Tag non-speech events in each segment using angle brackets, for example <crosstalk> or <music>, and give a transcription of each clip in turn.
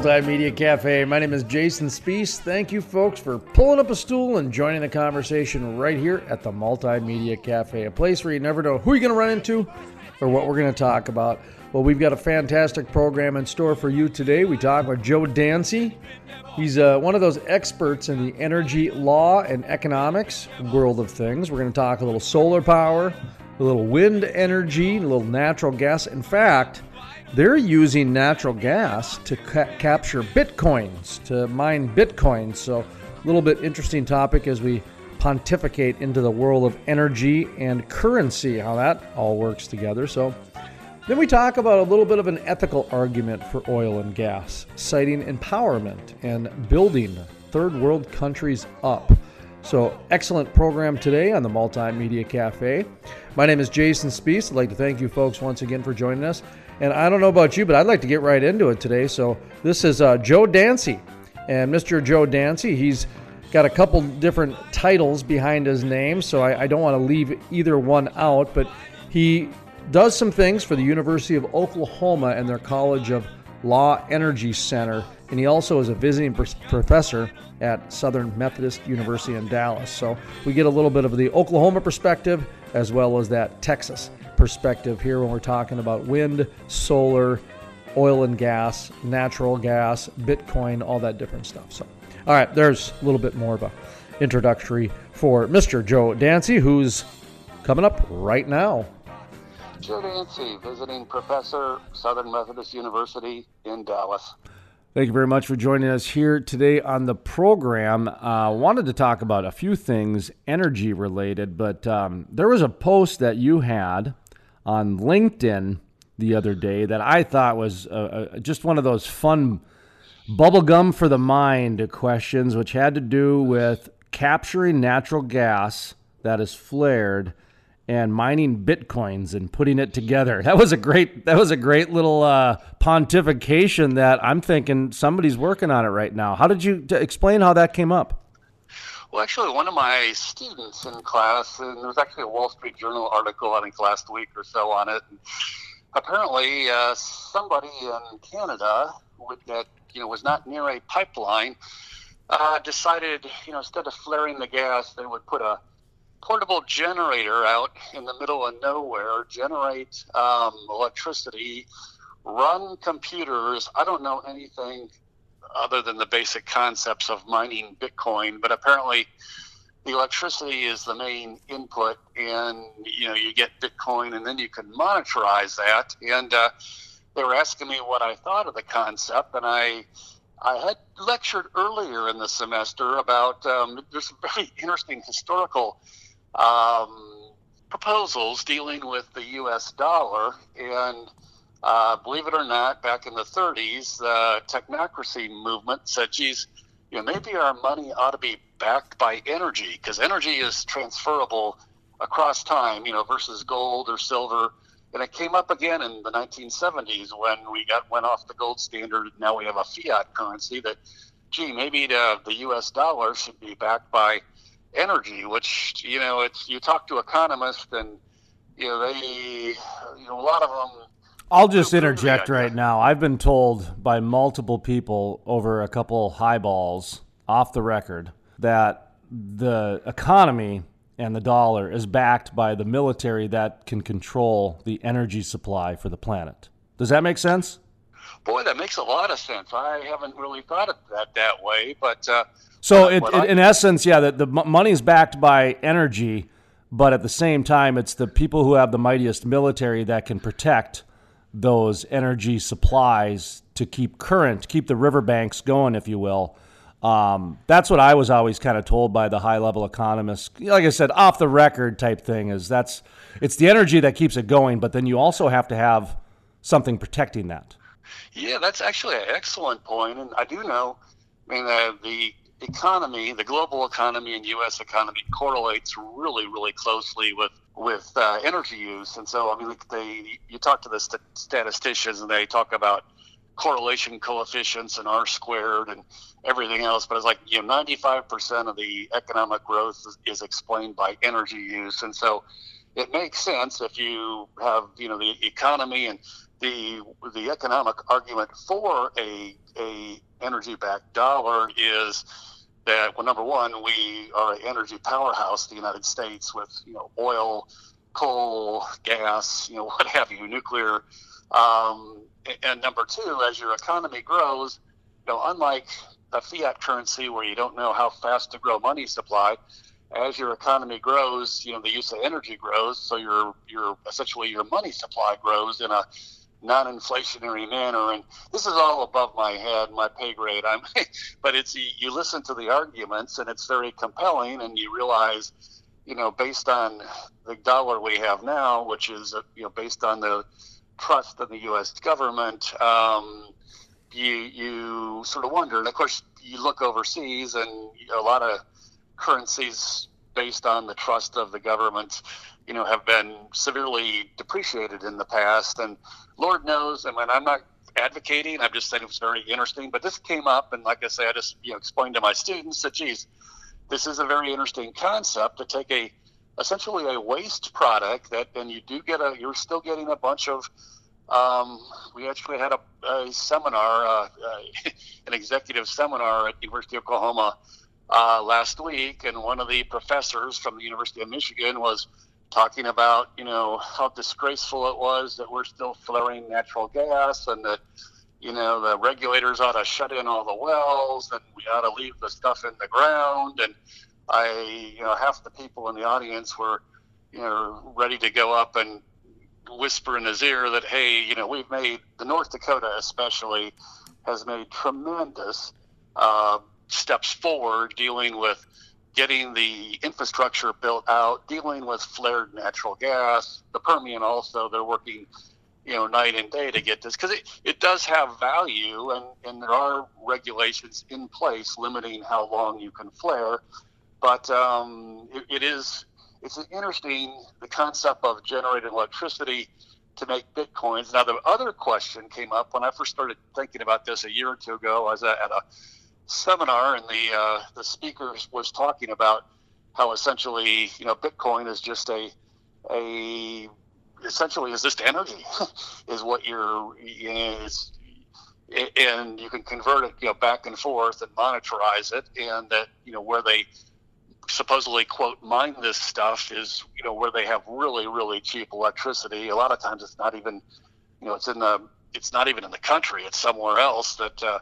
Multimedia Cafe. My name is Jason Spiess. Thank you, folks, for pulling up a stool and joining the conversation right here at the Multimedia Cafe, a place where you never know who you're going to run into or what we're going to talk about. Well, we've got a fantastic program in store for you today. We talk with Joe Dancy. He's uh, one of those experts in the energy law and economics world of things. We're going to talk a little solar power, a little wind energy, a little natural gas. In fact, they're using natural gas to ca- capture bitcoins, to mine bitcoins. So, a little bit interesting topic as we pontificate into the world of energy and currency, how that all works together. So, then we talk about a little bit of an ethical argument for oil and gas, citing empowerment and building third world countries up. So, excellent program today on the Multimedia Cafe. My name is Jason Spiess. I'd like to thank you folks once again for joining us. And I don't know about you, but I'd like to get right into it today. So this is uh, Joe Dancy. And Mr. Joe Dancy, he's got a couple different titles behind his name, so I, I don't want to leave either one out. But he does some things for the University of Oklahoma and their College of Law Energy Center. And he also is a visiting professor at Southern Methodist University in Dallas. So we get a little bit of the Oklahoma perspective as well as that Texas perspective here when we're talking about wind, solar, oil and gas, natural gas, Bitcoin, all that different stuff. So, all right, there's a little bit more of a introductory for Mr. Joe Dancy, who's coming up right now. Joe Dancy, visiting professor, Southern Methodist University in Dallas. Thank you very much for joining us here today on the program. Uh, wanted to talk about a few things energy related, but um, there was a post that you had on LinkedIn the other day that I thought was uh, uh, just one of those fun bubblegum for the mind questions, which had to do with capturing natural gas that is flared and mining bitcoins and putting it together. That was a great that was a great little uh, pontification that I'm thinking somebody's working on it right now. How did you explain how that came up? Well, actually, one of my students in class, and there was actually a Wall Street Journal article, I think, last week or so on it. And apparently, uh, somebody in Canada with, that you know was not near a pipeline uh, decided, you know, instead of flaring the gas, they would put a portable generator out in the middle of nowhere, generate um, electricity, run computers. I don't know anything other than the basic concepts of mining Bitcoin, but apparently the electricity is the main input, and you know you get Bitcoin, and then you can monetize that. And uh, they were asking me what I thought of the concept, and I I had lectured earlier in the semester about um, there's some very <laughs> interesting historical um, proposals dealing with the U.S. dollar and uh, believe it or not, back in the 30s, the technocracy movement said, geez, you know, maybe our money ought to be backed by energy because energy is transferable across time, you know, versus gold or silver. And it came up again in the 1970s when we got went off the gold standard. Now we have a fiat currency that, gee, maybe the, the U.S. dollar should be backed by energy. Which you know, it's you talk to economists and you know they, you know, a lot of them I'll just interject right now. I've been told by multiple people over a couple highballs off the record that the economy and the dollar is backed by the military that can control the energy supply for the planet. Does that make sense? Boy, that makes a lot of sense. I haven't really thought of that that way, but uh, so it, it, I, in essence, yeah, the, the money is backed by energy, but at the same time, it's the people who have the mightiest military that can protect those energy supplies to keep current, keep the riverbanks going, if you will. Um, that's what I was always kind of told by the high level economists. Like I said, off the record type thing is that's it's the energy that keeps it going, but then you also have to have something protecting that. Yeah, that's actually an excellent point, and I do know. I mean, uh, the economy, the global economy and U.S. economy correlates really, really closely with with uh, energy use, and so I mean, they you talk to the st- statisticians and they talk about correlation coefficients and R squared and everything else, but it's like you know 95% of the economic growth is, is explained by energy use, and so it makes sense if you have you know the economy and the the economic argument for a a energy backed dollar is that well number one we are an energy powerhouse the United States with you know oil coal gas you know <laughs> what have you nuclear. Um, and number two, as your economy grows, you know, unlike a fiat currency where you don't know how fast to grow money supply, as your economy grows, you know, the use of energy grows, so your your essentially your money supply grows in a non-inflationary manner. And this is all above my head, my pay grade. I'm, <laughs> but it's you listen to the arguments, and it's very compelling, and you realize, you know, based on the dollar we have now, which is you know based on the trust in the U.S. government, um, you you sort of wonder. And of course, you look overseas, and a lot of currencies based on the trust of the government, you know, have been severely depreciated in the past. And Lord knows, I mean, I'm not advocating. I'm just saying it was very interesting. But this came up, and like I say, I just you know explained to my students that, geez, this is a very interesting concept to take a essentially a waste product that, and you do get a, you're still getting a bunch of. Um, we actually had a, a seminar, uh, uh, <laughs> an executive seminar at the University of Oklahoma uh, last week, and one of the professors from the University of Michigan was talking about, you know, how disgraceful it was that we're still flaring natural gas, and that, you know, the regulators ought to shut in all the wells, and we ought to leave the stuff in the ground, and I, you know, half the people in the audience were, you know, ready to go up and whisper in his ear that, hey, you know, we've made the North Dakota especially has made tremendous uh, steps forward dealing with getting the infrastructure built out, dealing with flared natural gas. The Permian also, they're working, you know, night and day to get this because it, it does have value and, and there are regulations in place limiting how long you can flare. But um, it, it is it's interesting the concept of generating electricity to make bitcoins. Now the other question came up when I first started thinking about this a year or two ago. I was at a seminar and the uh, the speaker was talking about how essentially you know Bitcoin is just a a essentially is just energy <laughs> is what you're you know, it's, and you can convert it you know back and forth and monetize it and that you know where they supposedly quote mine this stuff is you know where they have really really cheap electricity. A lot of times it's not even you know it's in the it's not even in the country it's somewhere else that uh,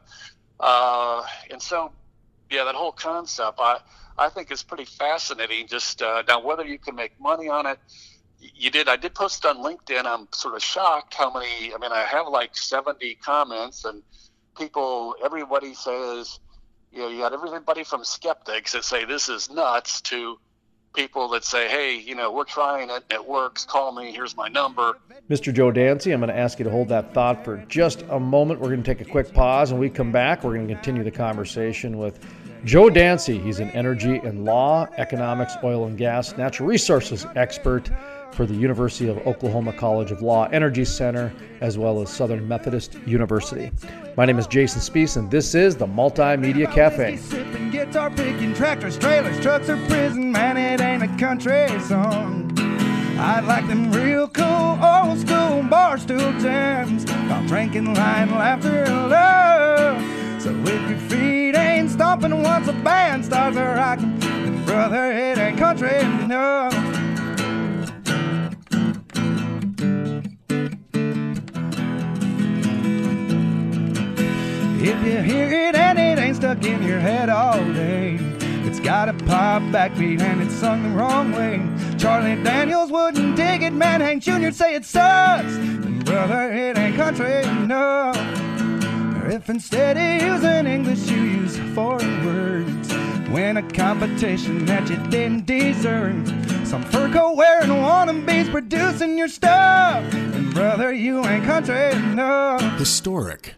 uh, and so yeah that whole concept i i think is pretty fascinating just uh, now whether you can make money on it you did i did post on linkedin i'm sort of shocked how many i mean i have like 70 comments and people everybody says you know, you got everybody from skeptics that say this is nuts to people that say, hey, you know, we're trying it, it works, call me, here's my number. Mr. Joe Dancy, I'm going to ask you to hold that thought for just a moment. We're going to take a quick pause and we come back. We're going to continue the conversation with Joe Dancy. He's an energy and law, economics, oil and gas, natural resources expert for the University of Oklahoma College of Law Energy Center, as well as Southern Methodist University. My name is Jason Spiess, and this is the Multimedia Cafe. Guitar picking tractors, trailers, trucks, or prison. Man, it ain't a country song. I'd like them real cool, old school bar stool jams. Drinking, lying, laughter, and love. So if your feet ain't stomping once a band starts a rocking, then brother, it ain't country enough. If you hear it and it ain't stuck in your head all day, it's got a pop backbeat and it's sung the wrong way. Charlie Daniels wouldn't dig it, man. Hank Jr.'d say it sucks. Then brother, it ain't country enough. if instead of using English you use foreign words? Win a competition that you didn't deserve. Some fur coat wearing wannabes producing your stuff. And brother, you ain't country enough. Historic.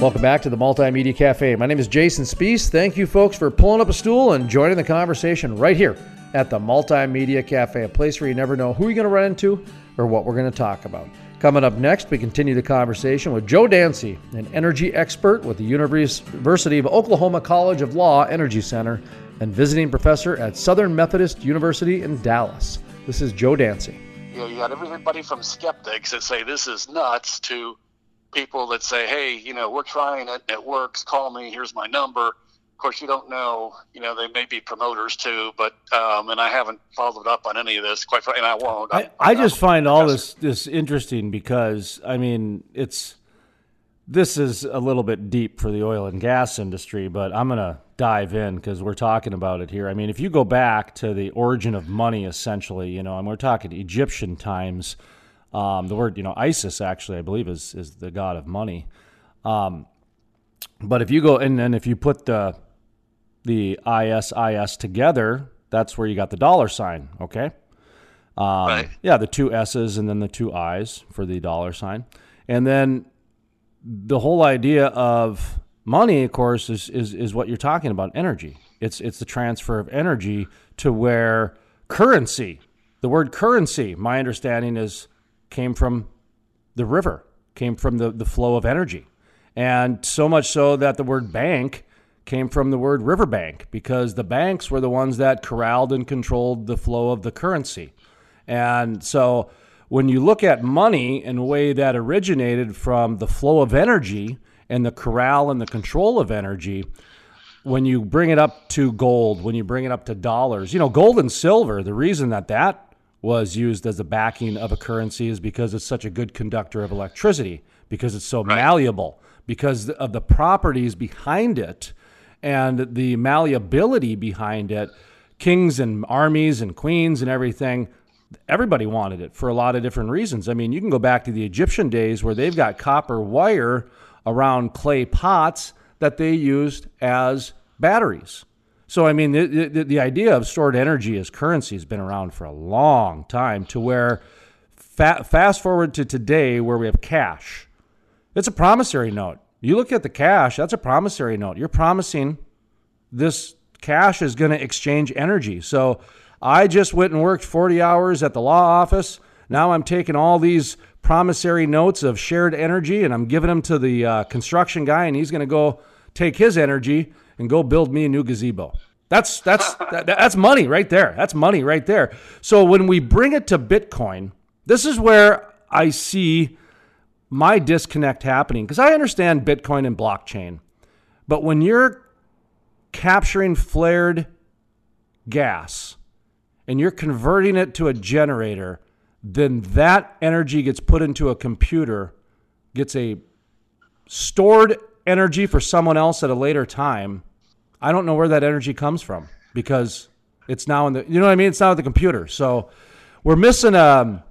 Welcome back to the Multimedia Cafe. My name is Jason Spiess. Thank you, folks, for pulling up a stool and joining the conversation right here at the Multimedia Cafe, a place where you never know who you're going to run into or what we're going to talk about. Coming up next, we continue the conversation with Joe Dancy, an energy expert with the University of Oklahoma College of Law Energy Center and visiting professor at Southern Methodist University in Dallas. This is Joe Dancy. Know, you got everybody from skeptics that say this is nuts to people that say, hey, you know, we're trying it, it works, call me, here's my number. Of course, you don't know, you know, they may be promoters too, but, um, and I haven't followed up on any of this, quite frankly, and I won't. I, I just find all this, this interesting because, I mean, it's, this is a little bit deep for the oil and gas industry, but I'm going to dive in because we're talking about it here. I mean, if you go back to the origin of money, essentially, you know, and we're talking Egyptian times, um, the word, you know, Isis actually, I believe, is is the god of money. Um, but if you go and then if you put the the ISIS together, that's where you got the dollar sign. Okay. Um, right. Yeah, the two S's and then the two I's for the dollar sign, and then the whole idea of money, of course, is is is what you're talking about. Energy. It's it's the transfer of energy to where currency. The word currency, my understanding is came from the river, came from the, the flow of energy. And so much so that the word bank came from the word riverbank because the banks were the ones that corralled and controlled the flow of the currency. And so when you look at money in a way that originated from the flow of energy and the corral and the control of energy, when you bring it up to gold, when you bring it up to dollars, you know, gold and silver, the reason that that was used as the backing of a currency is because it's such a good conductor of electricity, because it's so right. malleable, because of the properties behind it and the malleability behind it. Kings and armies and queens and everything, everybody wanted it for a lot of different reasons. I mean, you can go back to the Egyptian days where they've got copper wire around clay pots that they used as batteries. So, I mean, the, the, the, idea of stored energy as currency has been around for a long time to where fa- fast forward to today where we have cash. It's a promissory note. You look at the cash, that's a promissory note. You're promising this cash is going to exchange energy. So, I just went and worked 40 hours at the law office. Now I'm taking all these promissory notes of shared energy and I'm giving them to the uh, construction guy, and he's going to go take his energy and go build me a new gazebo. That's that's <laughs> that, that's money right there. That's money right there. So when we bring it to Bitcoin, this is where I see my disconnect happening because I understand Bitcoin and blockchain. But when you're capturing flared gas and you're converting it to a generator, then that energy gets put into a computer, gets a stored energy for someone else at a later time I don't know where that energy comes from because it's now in the you know what I mean. It's now at the computer. So we're missing a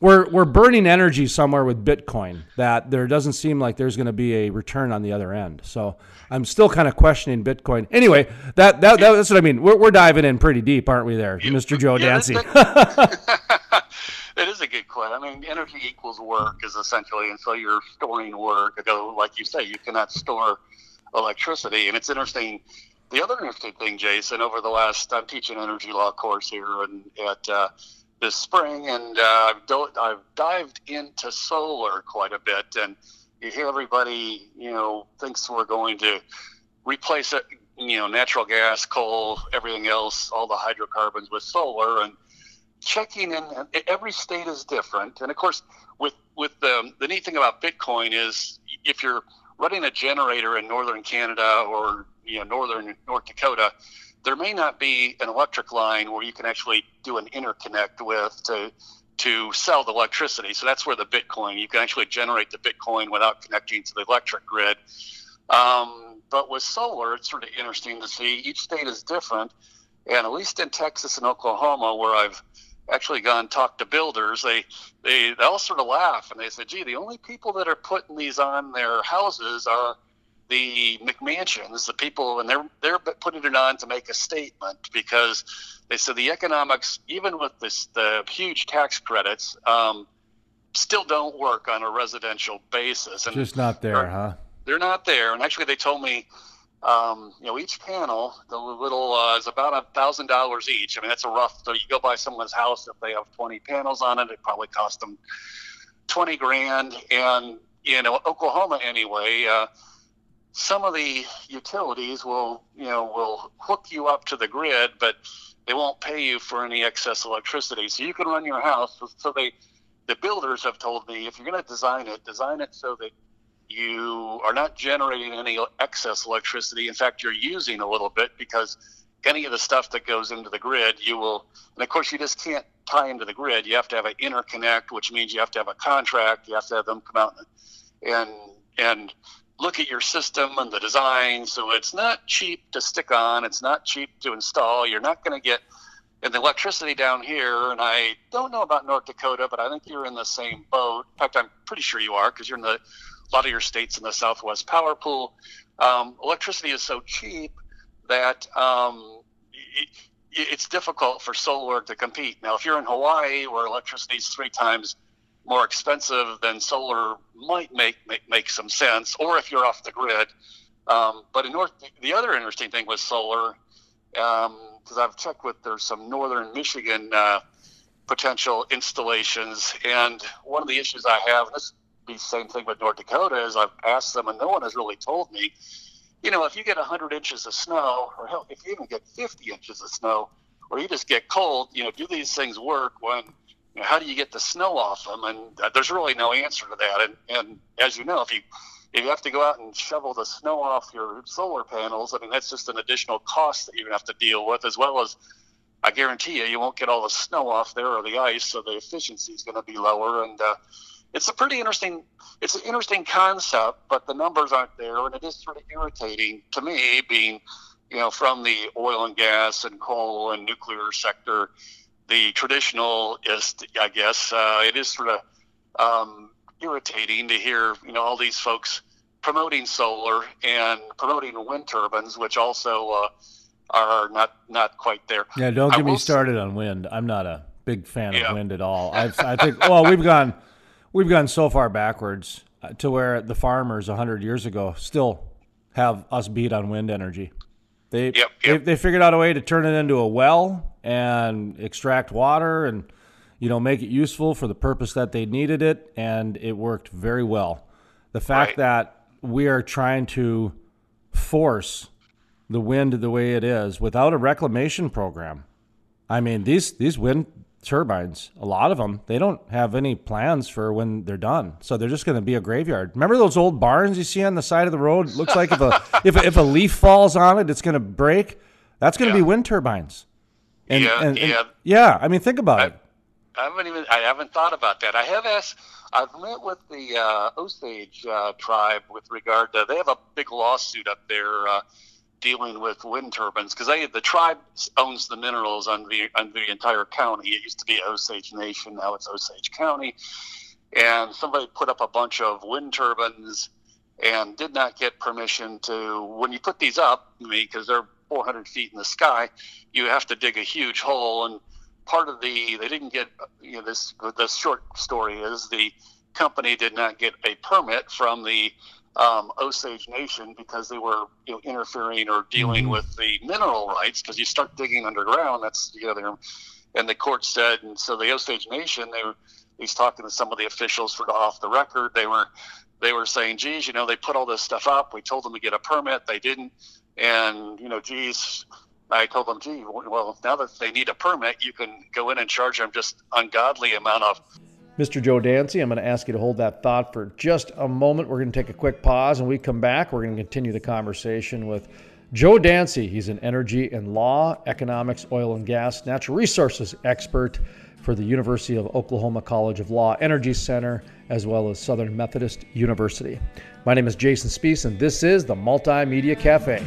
we're we're burning energy somewhere with Bitcoin that there doesn't seem like there's going to be a return on the other end. So I'm still kind of questioning Bitcoin. Anyway, that, that, that that's what I mean. We're, we're diving in pretty deep, aren't we? There, Mr. Joe Yeah, Dancy. It <laughs> is a good question. I mean, energy equals work is essentially, and so you're storing work. Although, Like you say, you cannot store electricity, and it's interesting. The other interesting thing, Jason, over the last, I'm teaching energy law course here and at uh, this spring, and uh, I've, do- I've dived into solar quite a bit, and you hear everybody, you know, thinks we're going to replace it, you know, natural gas, coal, everything else, all the hydrocarbons with solar, and checking in every state is different and of course with with the the neat thing about bitcoin is if you're running a generator in northern canada or you know northern north dakota there may not be an electric line where you can actually do an interconnect with to to sell the electricity. So that's where the bitcoin you can actually generate the bitcoin without connecting to the electric grid. Um, but with solar it's sort of interesting to see each state is different. And at least in texas and oklahoma where i've actually gone talk to builders, they, they they all sort of laugh and they say, "Gee, the only people that are putting these on their houses are the McMansions, the people, and they're they're putting it on to make a statement because they said the economics, even with this the huge tax credits, um, still don't work on a residential basis. And Just not there, huh? they're not there. And actually, they told me, um, you know, each panel, the little uh, is about a thousand dollars each. I mean, that's a rough. So you go by someone's house if they have twenty panels on it, it probably cost them twenty grand. And you know, Oklahoma anyway. Uh, some of the utilities will, you know, will hook you up to the grid, but they won't pay you for any excess electricity. So you can run your house. So they, the builders have told me, if you're going to design it, design it so that you are not generating any excess electricity. In fact, you're using a little bit because any of the stuff that goes into the grid, you will, and of course, you just can't tie into the grid. You have to have an interconnect, which means you have to have a contract. You have to have them come out and and look at your system and the design. So it's not cheap to stick on. It's not cheap to install. You're not going to get and the electricity down here, and I don't know about North Dakota, but I think you're in the same boat. In fact, I'm pretty sure you are because you're in the a lot of your states in the Southwest Power Pool. Um, electricity is so cheap that um, it, it's difficult for solar to compete. Now, if you're in Hawaii, where electricity is three times more expensive, than solar might make make, make some sense. Or if you're off the grid. Um, but in North, the other interesting thing with solar, because I've checked with there's some northern Michigan uh, potential installations, and one of the issues I have, this be same thing with North Dakota, is I've asked them, and no one has really told me. You know, if you get 100 inches of snow, or hell, if you even get 50 inches of snow, or you just get cold, you know, do these things work when? You know, how do you get the snow off them? And uh, there's really no answer to that. And, and as you know, if you if you have to go out and shovel the snow off your solar panels, I mean, that's just an additional cost that to have to deal with, as well as I guarantee you, you won't get all the snow off there or the ice, so the efficiency is going to be lower. And uh, it's a pretty interesting, it's an interesting concept, but the numbers aren't there, and it is sort of irritating to me, being, you know, from the oil and gas and coal and nuclear sector. The traditional is, I guess, uh, it is sort of um, irritating to hear, you know, all these folks promoting solar and promoting wind turbines, which also uh, are not not quite there. Yeah, don't get me started on wind. I'm not a big fan Yeah. of wind at all. I've, I <laughs> think well, we've gone we've gone so far backwards uh, to where the farmers 100 years ago still have us beat on wind energy. They, Yep, they they figured out a way to turn it into a well and extract water and you know make it useful for the purpose that they needed it and it worked very well. The fact Right. that we are trying to force the wind the way it is without a reclamation program. I mean, these these wind turbines, a lot of them, they don't have any plans for when they're done. So they're just going to be a graveyard. Remember those old barns you see on the side of the road? It looks like if a <laughs> if a, if a leaf falls on it, it's going to break. That's going to be wind turbines. And, Yeah, and- and- yeah. yeah. I mean, think about it. I haven't even I haven't thought about that. I have asked. I've met with the uh, Osage uh, tribe with regard to they have a big lawsuit up there uh, dealing with wind turbines because the tribe owns the minerals on the on the entire county. It used to be Osage Nation, now it's Osage County, and somebody put up a bunch of wind turbines and did not get permission to when you put these up because they're 400 feet in the sky you have to dig a huge hole and part of the they didn't get you know this the short story is the company did not get a permit from the um, Osage Nation because they were you know interfering or dealing mm-hmm. with the mineral rights because you start digging underground that's you know and the court said and so the Osage Nation they were he's talking to some of the officials for off the record they were they were saying, geez, you know, they put all this stuff up. We told them to get a permit. They didn't. And, you know, geez, I told them, gee, well, now that they need a permit, you can go in and charge them just ungodly amount of. Mr. Joe Dancy, I'm going to ask you to hold that thought for just a moment. We're going to take a quick pause and we come back. We're going to continue the conversation with Joe Dancy. He's an energy and law, economics, oil and gas, natural resources expert for the University of Oklahoma College of Law Energy Center, as well as Southern Methodist University. My name is Jason Spiess, and this is the Multimedia Cafe.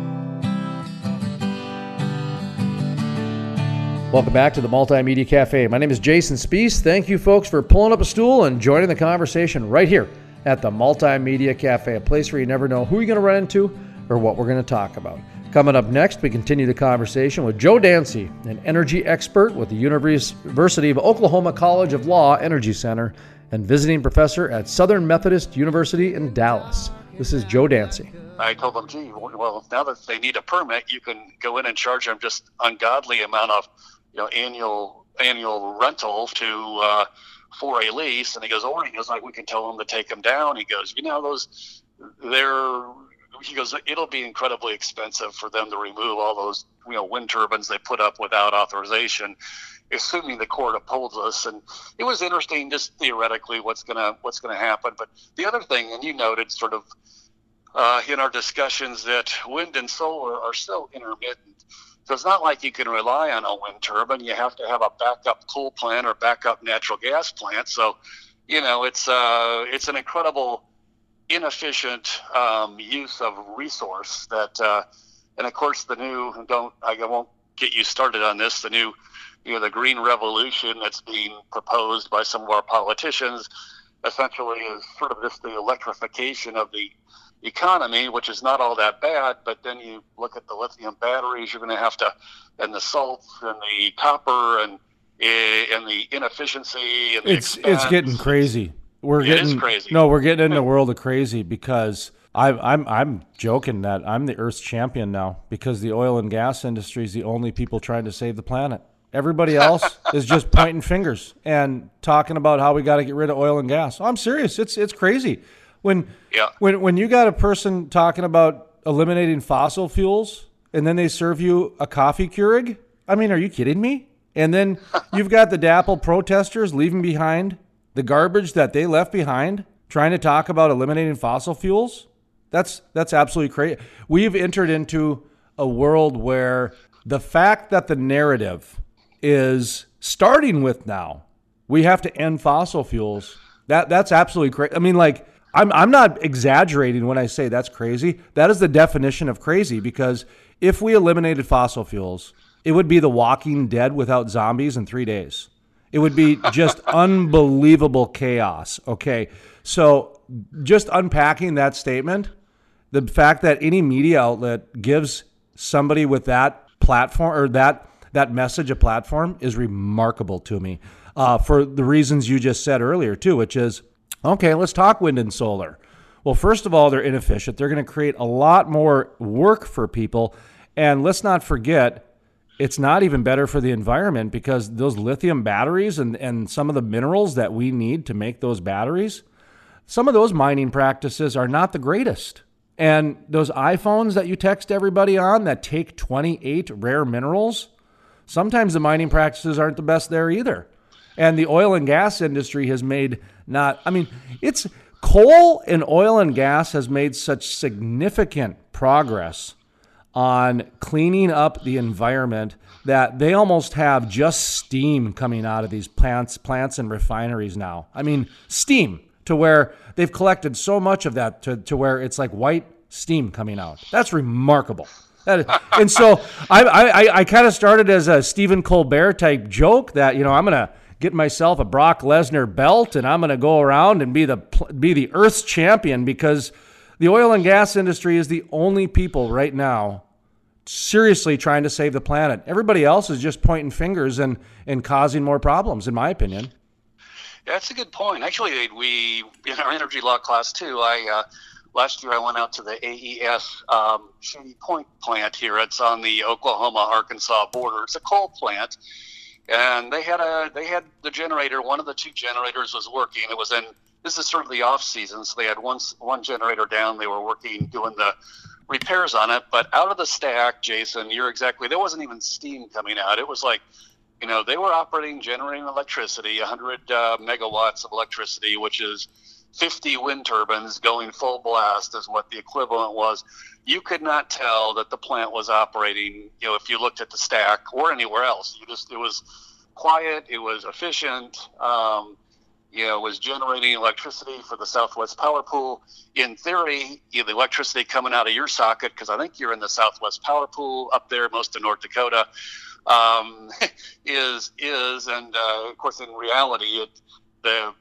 Welcome back to the Multimedia Cafe. My name is Jason Spiess. Thank you, folks, for pulling up a stool and joining the conversation right here at the Multimedia Cafe, a place where you never know who you're going to run into or what we're going to talk about. Coming up next, we continue the conversation with Joe Dancy, an energy expert with the University of Oklahoma College of Law Energy Center and visiting professor at Southern Methodist University in Dallas. This is Joe Dancy. I told them, gee, well, now that they need a permit, you can go in and charge them just ungodly amount of, you know, annual annual rental to uh, for a lease. And he goes, or he goes, like, we can tell them to take them down. He goes, you know, those, they're, he goes, it'll be incredibly expensive for them to remove all those, you know, wind turbines they put up without authorization, assuming the court upholds us. And it was interesting, just theoretically, what's gonna what's gonna happen. But the other thing, and you noted sort of uh, in our discussions that wind and solar are so intermittent so it's not like you can rely on a wind turbine. You have to have a backup coal plant or backup natural gas plant. So, you know, it's uh, it's an incredible inefficient um, use of resource that, uh, and of course, the new don't I won't get you started on this. The new, you know, the green revolution that's being proposed by some of our politicians essentially is sort of just the electrification of the economy, which is not all that bad. But then you look at the lithium batteries, you're going to have to, and the salts and the copper and eh, and the inefficiency. And the it's expense. it's getting crazy. We're it getting crazy. No, we're getting in the world of crazy because. I, I'm I'm joking that I'm the Earth's champion now because the oil and gas industry is the only people trying to save the planet. Everybody else is just <laughs> pointing fingers and talking about how we got to get rid of oil and gas. I'm serious. It's it's crazy. When yeah. when when you got a person talking about eliminating fossil fuels and then they serve you a coffee Keurig, I mean, are you kidding me? And then <laughs> you've got the DAPL protesters leaving behind the garbage that they left behind, trying to talk about eliminating fossil fuels. That's that's absolutely crazy. We've entered into a world where the fact that the narrative is starting with now, we have to end fossil fuels. That that's absolutely crazy. I mean, like I'm I'm not exaggerating when I say that's crazy. That is the definition of crazy because if we eliminated fossil fuels it would be The Walking Dead without zombies in three days. It would be just <laughs> unbelievable chaos. Okay. So, just unpacking that statement, the fact that any media outlet gives somebody with that platform or that that message a platform is remarkable to me uh, for the reasons you just said earlier too, which is okay. Let's talk wind and solar. Well, first of all, they're inefficient. They're going to create a lot more work for people, and let's not forget it's not even better for the environment because those lithium batteries and, and some of the minerals that we need to make those batteries, some of those mining practices are not the greatest. And those iPhones that you text everybody on that take 28 rare minerals, sometimes the mining practices aren't the best there either. And the oil and gas industry has made not, I mean, it's coal and oil and gas has made such significant progress on cleaning up the environment that they almost have just steam coming out of these plants plants and refineries now. I mean, steam to where they've collected so much of that to, to where it's like white steam coming out. That's remarkable. And so I, I, I kind of started as a Stephen Colbert type joke that, you know, I'm to get myself a Brock Lesnar belt and I'm to go around and be the, be the Earth's champion because – the oil and gas industry is the only people right now seriously trying to save the planet. Everybody else is just pointing fingers and, and causing more problems, in my opinion. That's a good point. Actually, we in our energy law class too. I uh, last year I went out to the AES um, Shady Point plant here. It's on the Oklahoma Arkansas border. It's a coal plant, and they had a they had the generator. One of the two generators was working. It was in this is sort of the off season, so they had one one generator down. They were working doing the repairs on it, but out of the stack, Jason, you're exactly. There wasn't even steam coming out. It was like, you know, they were operating generating electricity, 100 uh, megawatts of electricity, which is 50 wind turbines going full blast, is what the equivalent was. You could not tell that the plant was operating. You know, if you looked at the stack or anywhere else, you just it was quiet. It was efficient. Um, you know, was generating electricity for the Southwest Power Pool. In theory, you know, the electricity coming out of your socket, because I think you're in the Southwest Power Pool up there, most of North Dakota, um, <laughs> is is, and uh, of course, in reality, it the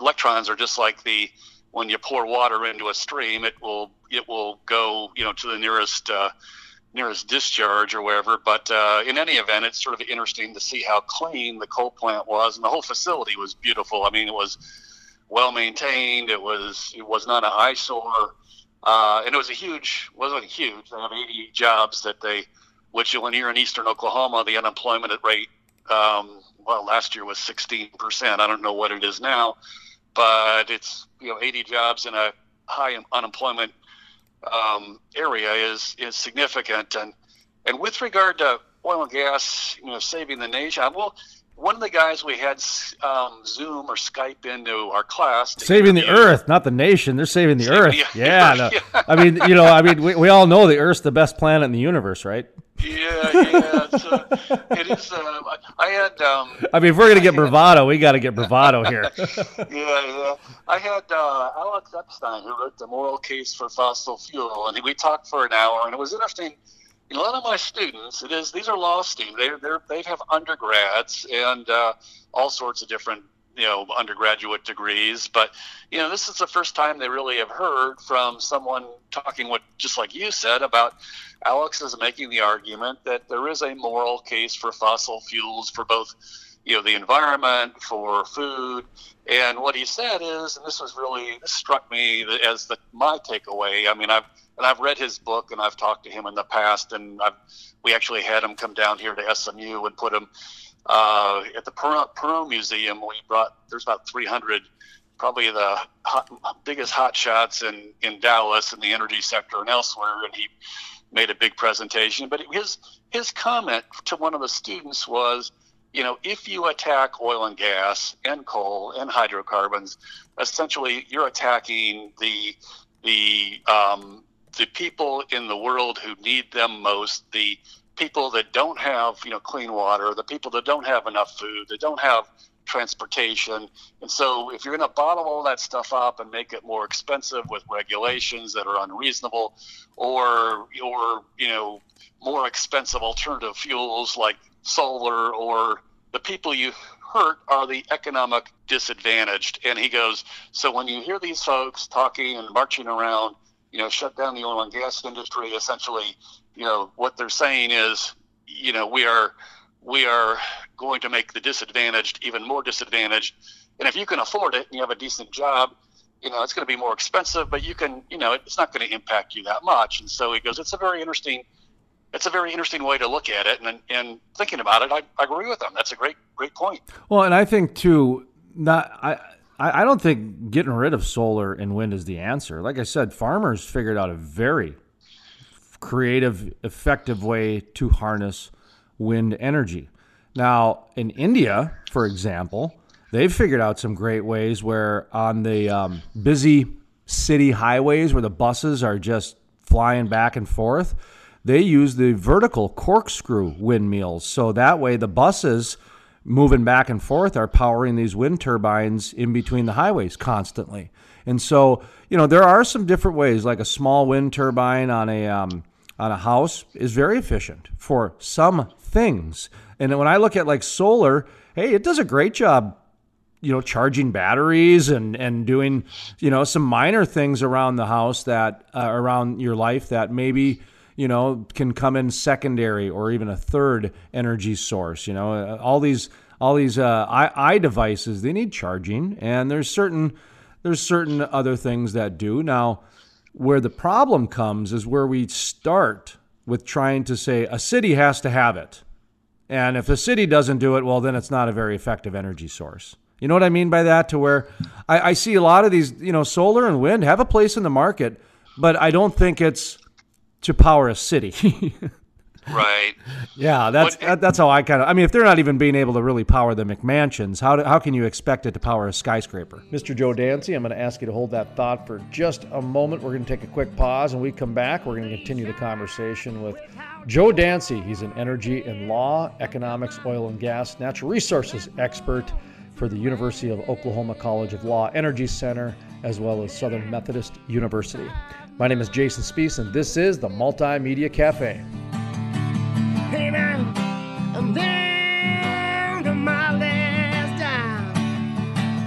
electrons are just like the when you pour water into a stream, it will it will go you know to the nearest. Uh, nearest discharge or wherever. But uh, in any event, it's sort of interesting to see how clean the coal plant was, and the whole facility was beautiful. I mean, it was well maintained. It was it was not an eyesore, uh, and it was a huge wasn't huge. They have 80 jobs that they, which when you're in eastern Oklahoma, the unemployment rate. Um, well, last year was 16%. I don't know what it is now, but it's you know 80 jobs in a high unemployment um, area is is significant. And and with regard to oil and gas, you know, saving the nation, well, one of the guys we had um, Zoom or Skype into our class. Saving the Earth, not the nation. They're saving the saving Earth. The <laughs> yeah, no. I mean, you know, I mean, we, we all know the Earth's the best planet in the universe, right? Yeah, yeah. It's, uh, it is. Uh, I had. Um, I mean, if we're gonna get bravado, we got to get bravado here. <laughs> yeah, yeah. I had uh, Alex Epstein who wrote the moral case for fossil fuel, and we talked for an hour, and it was interesting a lot of my students, it is these are law students. They they they have undergrads and uh, all sorts of different you know undergraduate degrees. But you know this is the first time they really have heard from someone talking what just like you said about Alex is making the argument that there is a moral case for fossil fuels for both you know the environment for food and what he said is and this was really this struck me as the my takeaway i mean i've and I've read his book and I've talked to him in the past, and I've, we actually had him come down here to SMU and put him uh, at the Perot, Museum. We brought there's about 300, probably the hot, biggest hot shots in in Dallas in the energy sector and elsewhere, and he made a big presentation. But his his comment to one of the students was, you know, if you attack oil and gas and coal and hydrocarbons, essentially you're attacking the the um, the people in the world who need them most, the people that don't have you know clean water, the people that don't have enough food, that don't have transportation. And so, if you're going to bottle all that stuff up and make it more expensive with regulations that are unreasonable, or or you know more expensive alternative fuels like solar, or the people you hurt are the economic disadvantaged. And he goes, so when you hear these folks talking and marching around, you know, shut down the oil and gas industry, essentially, you know, what they're saying is, you know, we are we are going to make the disadvantaged even more disadvantaged. And if you can afford it and you have a decent job, you know, it's going to be more expensive, but you can, you know, it's not going to impact you that much. And so he goes, it's a very interesting, it's a very interesting way to look at it. And, and thinking about it, I, I agree with him. That's a great, great point. Well, and I think too, not, I, I don't think getting rid of solar and wind is the answer. Like I said, farmers figured out a very creative, effective way to harness wind energy. Now, in India, for example, they've figured out some great ways where on the um, busy city highways where the buses are just flying back and forth, they use the vertical corkscrew windmills. So that way the buses moving back and forth are powering these wind turbines in between the highways constantly. And so, you know, there are some different ways, like a small wind turbine on a um, on a house is very efficient for some things. And when I look at like solar, hey, it does a great job you know charging batteries and and doing you know some minor things around the house that uh, around your life that maybe you know can come in secondary or even a third energy source you know uh, all these all these uh, I, I devices they need charging and there's certain there's certain other things that do now where the problem comes is where we start with trying to say a city has to have it and if the city doesn't do it, well, then it's not a very effective energy source. You know what I mean by that? To where I, I see a lot of these, you know, solar and wind have a place in the market, but I don't think it's to power a city. <laughs> Right. yeah, that's that, eh that's how I kind of. I mean, if they're not even being able to really power the McMansions, how do, how can you expect it to power a skyscraper? Mr. Joe Dancy, I'm going to ask you to hold that thought for just a moment. We're going to take a quick pause, and we come back. We're going to continue the conversation with Joe Dancy. He's an energy and law, economics, oil and gas, natural resources expert for the University of Oklahoma College of Law Energy Center, as well as Southern Methodist University. My name is Jason Spiess, and this is the Multimedia Cafe.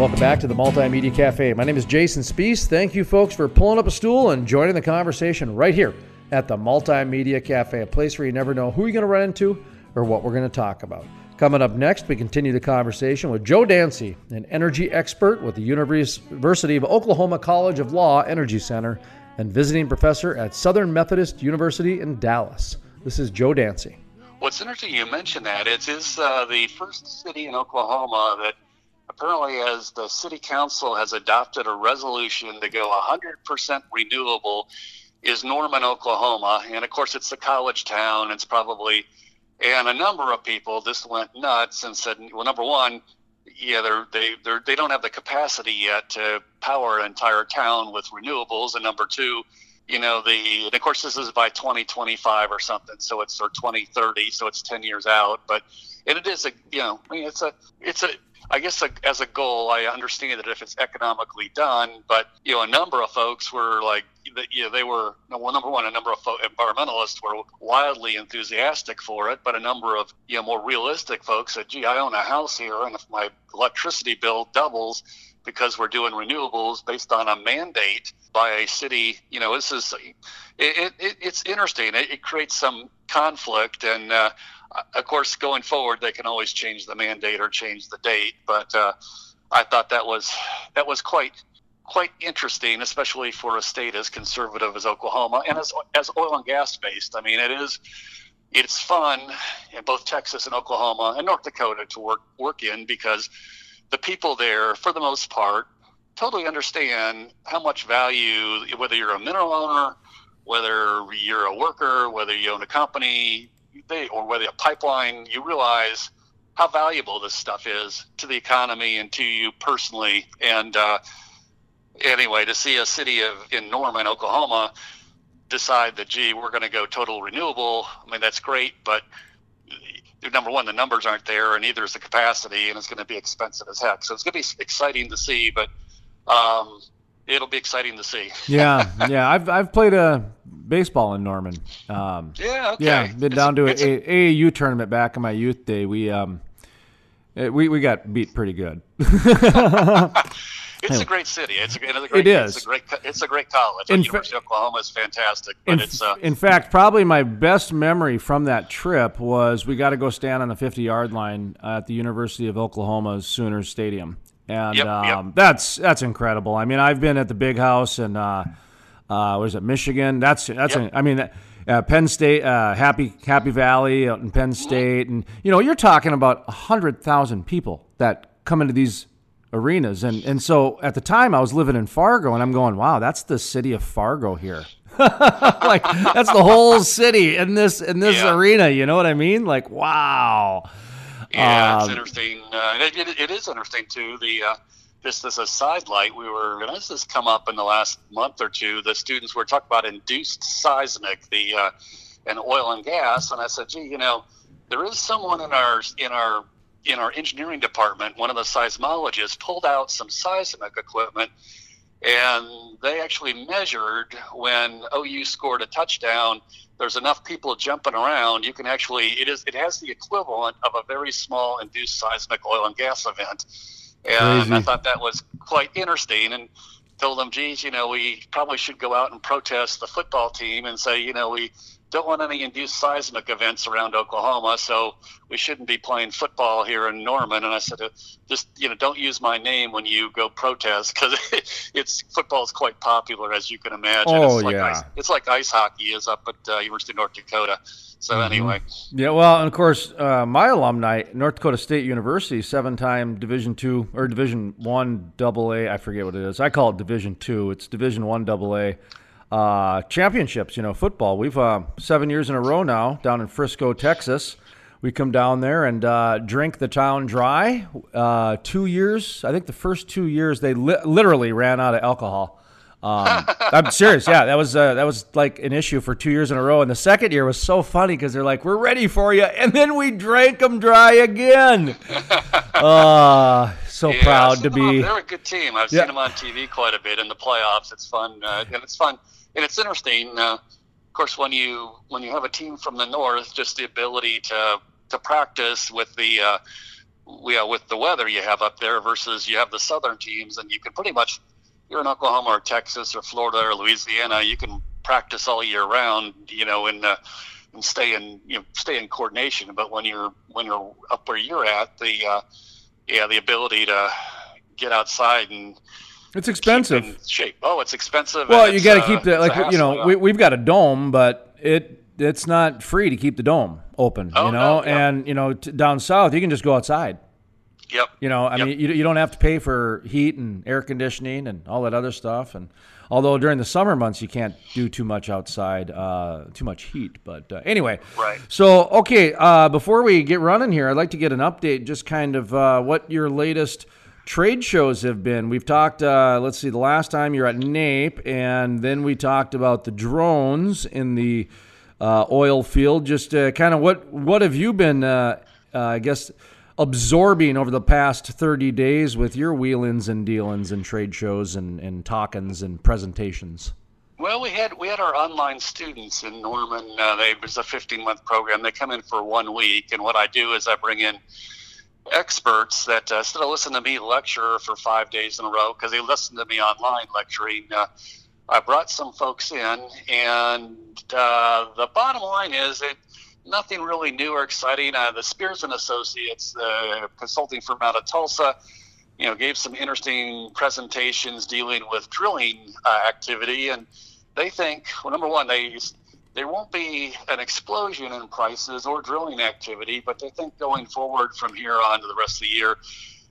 Welcome back to the Multimedia Cafe. My name is Jason Spiess. Thank you, folks, for pulling up a stool and joining the conversation right here at the Multimedia Cafe, a place where you never know who you're going to run into or what we're going to talk about. Coming up next, we continue the conversation with Joe Dancy, an energy expert with the University of Oklahoma College of Law Energy Center and visiting professor at Southern Methodist University in Dallas. This is Joe Dancy. What's interesting, you mentioned that it is uh, the first city in Oklahoma that apparently, as the city council has adopted a resolution to go 100% renewable, is Norman, Oklahoma. And of course, it's a college town. It's probably, and a number of people just went nuts and said, well, number one, yeah, they're, they they're, they don't have the capacity yet to power an entire town with renewables. And number two, you know, the and of course this is by 2025 or something, so it's or 2030, so it's 10 years out. But and it is a you know, I mean, it's a it's a I guess as a goal, I understand that if it's economically done, but you know, a number of folks were like, you know, they were well, number one, a number of environmentalists were wildly enthusiastic for it, but a number of you know more realistic folks said, "Gee, I own a house here, and if my electricity bill doubles, because we're doing renewables based on a mandate by a city. You know, this is it, it it's interesting. It, it, creates some conflict, and uh, of course, going forward, they can always change the mandate or change the date. But uh, I thought that was that was quite quite interesting, especially for a state as conservative as Oklahoma and as as oil and gas based. I mean, it is it's fun in both Texas and Oklahoma and North Dakota to work work in because the people there, for the most part, totally understand how much value, whether you're a mineral owner, whether you're a worker, whether you own a company, they, or whether a pipeline, you realize how valuable this stuff is to the economy and to you personally. And uh, anyway, to see a city of in Norman, Oklahoma, decide that gee, we're going to go total renewable. I mean, that's great, but number one, the numbers aren't there, and neither is the capacity, and it's going to be expensive as heck. So it's going to be exciting to see, but um, it'll be exciting to see. yeah, yeah. I've I've played a baseball in Norman. Um, yeah, okay. Yeah, been down to a, a, AAU tournament back in my youth day. We um, eh, we we got beat pretty good. <laughs> <laughs> It's a great city. It's a, great, it is. It's a great. It's a great college. In University of Oklahoma is fantastic. But in, it's. Uh, in fact, probably my best memory from that trip was we got to go stand on the 50 yard line at the University of Oklahoma's Sooners Stadium, and yep, um, yep. that's that's incredible. I mean, I've been at the Big House and uh, uh, was it Michigan? That's that's. Yep. A, I mean. Uh, Penn State, uh, Happy Happy Valley out in Penn State, and you know you're talking about hundred thousand people that come into these arenas. And and so at the time I was living in Fargo and I'm going, wow, that's the city of Fargo here. <laughs> like that's the whole city in this in this yeah. arena. You know what I mean? Like wow. Yeah, um, it's interesting. Uh, it, it, it is interesting too. The uh, just as a side light, we were and this has come up in the last month or two. The students were talking about induced seismic, the uh, and oil and gas, and I said, gee, you know, there is someone in our in our in our engineering department, one of the seismologists pulled out some seismic equipment and they actually measured when OU scored a touchdown. There's enough people jumping around. You can actually it is it has the equivalent of a very small induced seismic oil and gas event, and Crazy. I thought that was quite interesting. And told them, geez, you know, we probably should go out and protest the football team and say, you know, we don't want any induced seismic events around Oklahoma, so we shouldn't be playing football here in Norman. And I said, uh, just you know, don't use my name when you go protest because <laughs> it's football is quite popular, as you can imagine. Oh, it's like yeah. ice, it's like ice hockey is up at uh, University of North Dakota. So Mm-hmm. anyway, Yeah, well, and of course, uh, my alumni, North Dakota State University, seven-time Division two or Division one Double A. I forget what it is. I call it Division two. It's Division one Double A uh, championships. You know, football. We've uh, seven years in a row now down in Frisco, Texas. We come down there and uh, drink the town dry. Uh, two years, I think the first two years they li- literally ran out of alcohol. Um, <laughs> I'm serious. Yeah, that was uh, that was like an issue for two years in a row. And the second year was so funny because they're like, "We're ready for you," and then we drank them dry again. <laughs> Uh, so yeah, proud to be. They're a good team. I've Yeah. seen them on TV quite a bit in the playoffs. It's fun, uh, and it's fun, and it's interesting. Uh, of course, when you when you have a team from the north, just the ability to to practice with the uh, we, uh, with the weather you have up there versus you have the southern teams, and you can pretty much you're in Oklahoma or Texas or Florida or Louisiana, you can practice all year round, you know, and uh, and stay in you know stay in coordination. But when you're when you're up where you're at, the uh, yeah, the ability to get outside and It's expensive. shape. Oh, it's expensive. Well, you got to keep the like you know we we've got a dome, but it it's not free to keep the dome open. Oh, you know, no, yeah. and you know t- down south you can just go outside. Yep. You know, I Yep. mean, you, you don't have to pay for heat and air conditioning and all that other stuff. And although during the summer months you can't do too much outside, uh, too much heat. But uh, anyway, Right. So okay, uh, before we get running here, I'd like to get an update, just kind of uh, what your latest trade shows have been. We've talked. Uh, let's see, the last time you're at NAPE, and then we talked about the drones in the uh, oil field. Just uh, kind of what what have you been? Uh, uh, I guess absorbing over the past 30 days with your wheelings and dealings and trade shows and, and talkings and presentations? Well, we had we had our online students in Norman. Uh, they it was a 15 month program. They come in for one week, and what I do is I bring in experts that uh, instead of listening to me lecture for five days in a row because they listened to me online lecturing, uh, I brought some folks in, and uh, the bottom line is that nothing really new or exciting. Uh, the Spears and Associates, the consulting firm out of Tulsa, you know, gave some interesting presentations dealing with drilling uh, activity, and they think, well, number one, they there won't be an explosion in prices or drilling activity, but they think going forward from here on to the rest of the year,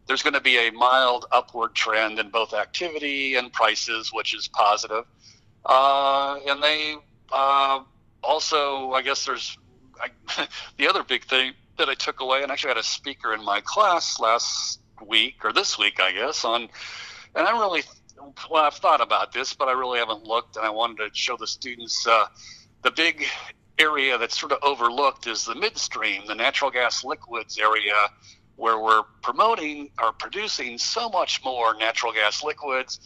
there's going to be a mild upward trend in both activity and prices, which is positive. Uh, and they uh, also, I guess there's I, <laughs> the other big thing that I took away, and actually had a speaker in my class last week or this week, I guess, on, and I really, well, I've thought about this, but I really haven't looked, and I wanted to show the students. Uh, the big area that's sort of overlooked is the midstream, the natural gas liquids area, where we're promoting or producing so much more natural gas liquids.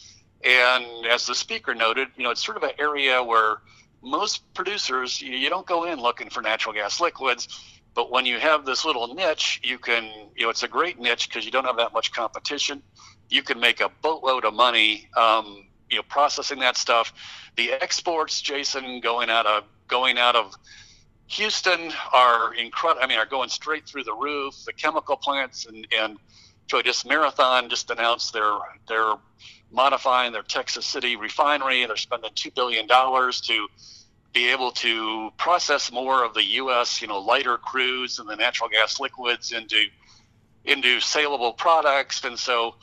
And as the speaker noted, you know, it's sort of an area where most producers, you, don't go in looking for natural gas liquids. But when you have this little niche, you can, you know, it's a great niche because you don't have that much competition. You can make a boatload of money, um, you know, processing that stuff the exports, Jason, going out of going out of Houston are incredible. I mean, are going straight through the roof. The chemical plants and and so just Marathon just announced they're they're modifying their Texas City refinery. And they're spending two billion dollars to be able to process more of the U.S. you know lighter crudes and the natural gas liquids into into saleable products. And so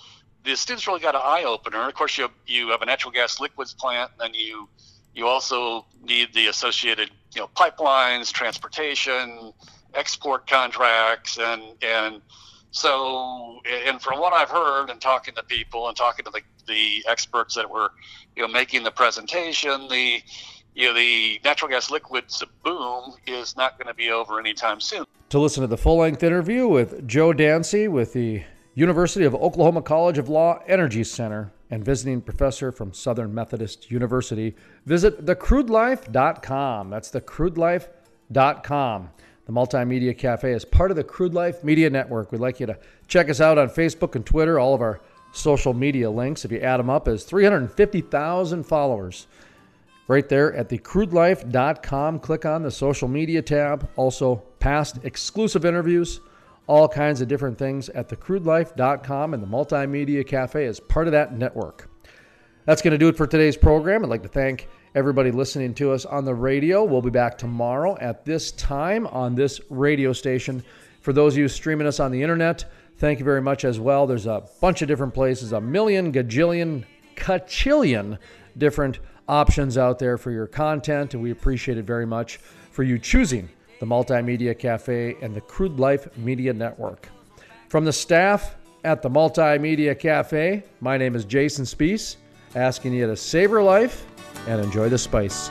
the students really got an eye opener. Of course, you have, you have a natural gas liquids plant, and you you also need the associated you know pipelines, transportation, export contracts, and and so and from what I've heard and talking to people and talking to the the experts that were you know making the presentation, the you know the natural gas liquids boom is not going to be over anytime soon. To listen to the full length interview with Joe Dancy with the University of Oklahoma College of Law Energy Center, and visiting professor from Southern Methodist University, visit thecrudelife.com. That's thecrudelife.com. The Multimedia Cafe is part of the Crude Life Media Network. We'd like you to check us out on Facebook and Twitter. All of our social media links, if you add them up, is 350,000 followers. Right there at thecrudelife.com. Click on the social media tab. Also, past exclusive interviews all kinds of different things at thecrudelife.com, and the Multimedia Cafe is part of that network. That's going to do it for today's program. I'd like to thank everybody listening to us on the radio. We'll be back tomorrow at this time on this radio station. For those of you streaming us on the internet, thank you very much as well. There's a bunch of different places, a million, gajillion, cachillion different options out there for your content, and we appreciate it very much for you choosing the Multimedia Cafe, and the Crude Life Media Network. From the staff at the Multimedia Cafe, my name is Jason Spiess, asking you to savor life and enjoy the spice.